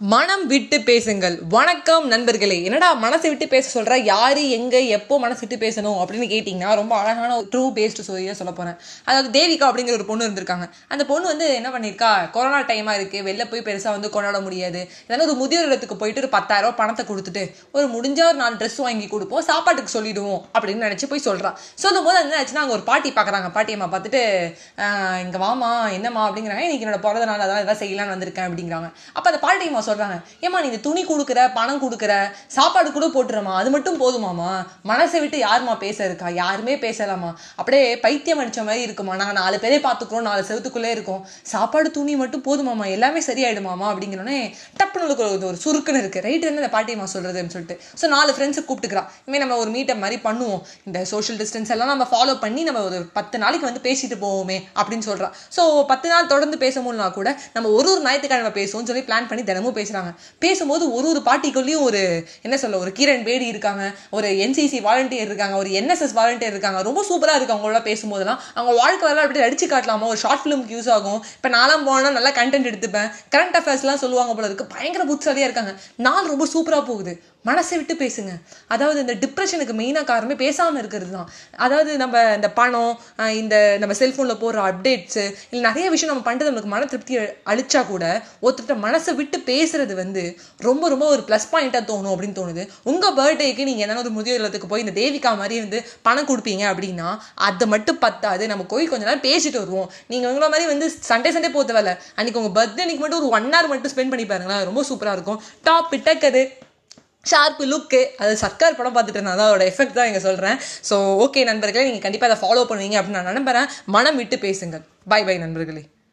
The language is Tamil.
மனம் விட்டு பேசுங்கள். வணக்கம் நண்பர்களே. என்னடா மனசை விட்டு பேச சொல்ற? யாரு எங்க எப்போ மனசு விட்டு பேசணும் அப்படின்னு கேட்டிங்கன்னா ரொம்ப அழகான ஒரு ட்ரூ பேஸ்ட் ஸ்டோரியா சொல்ல போறேன். அதாவது தேவிகா அப்படிங்கிற ஒரு பொண்ணு இருந்திருக்காங்க. அந்த பொண்ணு வந்து என்ன பண்ணியிருக்கா? கொரோனா டைமா இருக்கு. வெளில போய் பெருசா வந்து கொண்டாட முடியாது. ஏதாவது ஒரு முதியோர் இடத்துக்கு போயிட்டு ஒரு பத்தாயிரம் ரூபாய் பணத்தை கொடுத்துட்டு ஒரு முடிஞ்ச ஒரு நாலு ட்ரெஸ் வாங்கி கொடுப்போம். சாப்பாட்டுக்கு சொல்லிடுவோம் அப்படின்னு நினைச்சு போய் சொல்றா. சொல்லும் போது என்ன ஆச்சுன்னா அங்க ஒரு பாட்டி பாக்குறாங்க. பாட்டியம்மா பார்த்துட்டு இங்கே இங்க வாமா என்னம்மா? அப்படிங்கிறாங்க. இன்னைக்கு என்னோட பிறந்த நாள். அதான் செய்யலாம்னு வந்திருக்கேன் அப்படிங்கிறாங்க. அப்ப அந்த பாட்டியம்மா சொல்றாங்க. ஏமா நீ இந்த துணி கொடுக்குற பணம் கொடுக்குற சாப்பாடு கூட போட்டுறமா அது மட்டும் போதுமாமா மனசை விட்டு யாருமா பேச இருக்கா யாருமே பேசலாமா அப்படியே பைத்தியம் அடிச்ச மாதிரி இருக்குமா நாங்கள் நாலு பேரே பார்த்துக்குறோம் நாலு செவத்துக்குள்ளே இருக்கோம். சாப்பாடு துணி மட்டும் போதுமாமா எல்லாமே சரியாயிடுமாமா அப்படிங்கிறோன்னே டப்புனு ஒரு ஒரு சுருக்குன்னு இருக்கு. ரைட் என்ன இந்த பாட்டியம்மா சொல்றதுன்னு சொல்லிட்டு. ஸோ நாலு ஃப்ரெண்ட்ஸை கூப்பிட்டுக்கிறா. இனிமேல் நம்ம ஒரு மீட்டப் மாதிரி பண்ணுவோம். இந்த சோஷியல் டிஸ்டன்ஸ் எல்லாம் நம்ம ஃபாலோ பண்ணி நம்ம ஒரு பத்து நாளைக்கு வந்து பேசிட்டு போவோமே அப்படின்னு சொல்றா. ஸோ பத்து நாள் தொடர்ந்து பேச முடியலனா கூட நம்ம ஒரு ஒரு ஞாயிற்றுக்கிழமை பேசுவோம்னு சொல்லி பிளான் பண்ணி தினமும் பேசுகிறாங்க பேசும்போது ஒரு ஒரு பார்ட்டிக்குள்ளேயும் ஒரு என்ன சொல்ல ஒரு கிரண் பேடி இருக்காங்க ஒரு என்சிசி வாலண்டியர் இருக்காங்க ஒரு என்எஸ்எஸ் வாலண்டியர் இருக்காங்க. ரொம்ப சூப்பராக இருக்கு அவங்களோட பேசும்போதெல்லாம். அவங்க வாழ்க்கை வரலாம் அப்படி அடிச்சு காட்டலாமா? ஒரு ஷார்ட் ஃபிலிம்க்கு யூஸ் ஆகும். இப்போ நான்லாம் போனால் நல்லா கண்டென்ட் எடுத்துப்பேன். கரண்ட் அஃபேர்ஸ்லாம் சொல்லுவாங்க போல இருக்கு. பயங்கர புத்தாலியாக இருக்காங்க. நாள் ரொம்ப சூப்பராக போகுது. மனசை விட்டு பேசுங்க. அதாவது இந்த டிப்ரெஷனுக்கு மெயினாக காரணமே பேசாமல் இருக்கிறது தான் அதாவது நம்ம இந்த பணம் இந்த நம்ம செல்ஃபோனில் போடுற அப்டேட்ஸு இல்லை நிறைய விஷயம் நம்ம பண்ணுறது நம்மளுக்கு மன திருப்தி அழிச்சா கூட ஒருத்தர்கிட்ட மனசை விட்டு பேசுறது வந்து ரொம்ப ரொம்ப ஒரு ப்ளஸ் பாயிண்ட்டாக தோணும் அப்படின்னு தோணுது. உங்கள் பர்த்டேக்கு நீங்கள் எதனா ஒரு முதியோர் இல்லத்துக்கு போய் இந்த தேவிகா மாதிரி வந்து பணம் கொடுப்பீங்க அப்படின்னா அதை மட்டும் பத்தாது. நம்ம போய் கொஞ்ச நேரம் பேசிட்டு வருவோம். நீங்கள் உங்களை மாதிரி வந்து சண்டே சண்டே போத்த வேலை அன்றைக்கி உங்கள் பர்த்டே அன்றைக்கி மட்டும் ஒரு ஒன் ஹவர் மட்டும் ஸ்பெண்ட் பண்ணி பாருங்களேன். ரொம்ப சூப்பராக இருக்கும். டாப் பிட்டக்கது ஷார்ப்பு லுக்கு அது சர்க்கார் படம் பார்த்துட்டு இருந்தால் அதோட எஃபெக்ட் தான் இங்கே சொல்கிறேன் ஸோ ஓகே நண்பர்களே நீங்கள் கண்டிப்பாக அதை ஃபாலோ பண்ணுவீங்க அப்படின்னு நான் நம்புறேன். மனம் விட்டு பேசுங்கள் பை பை நண்பர்களே.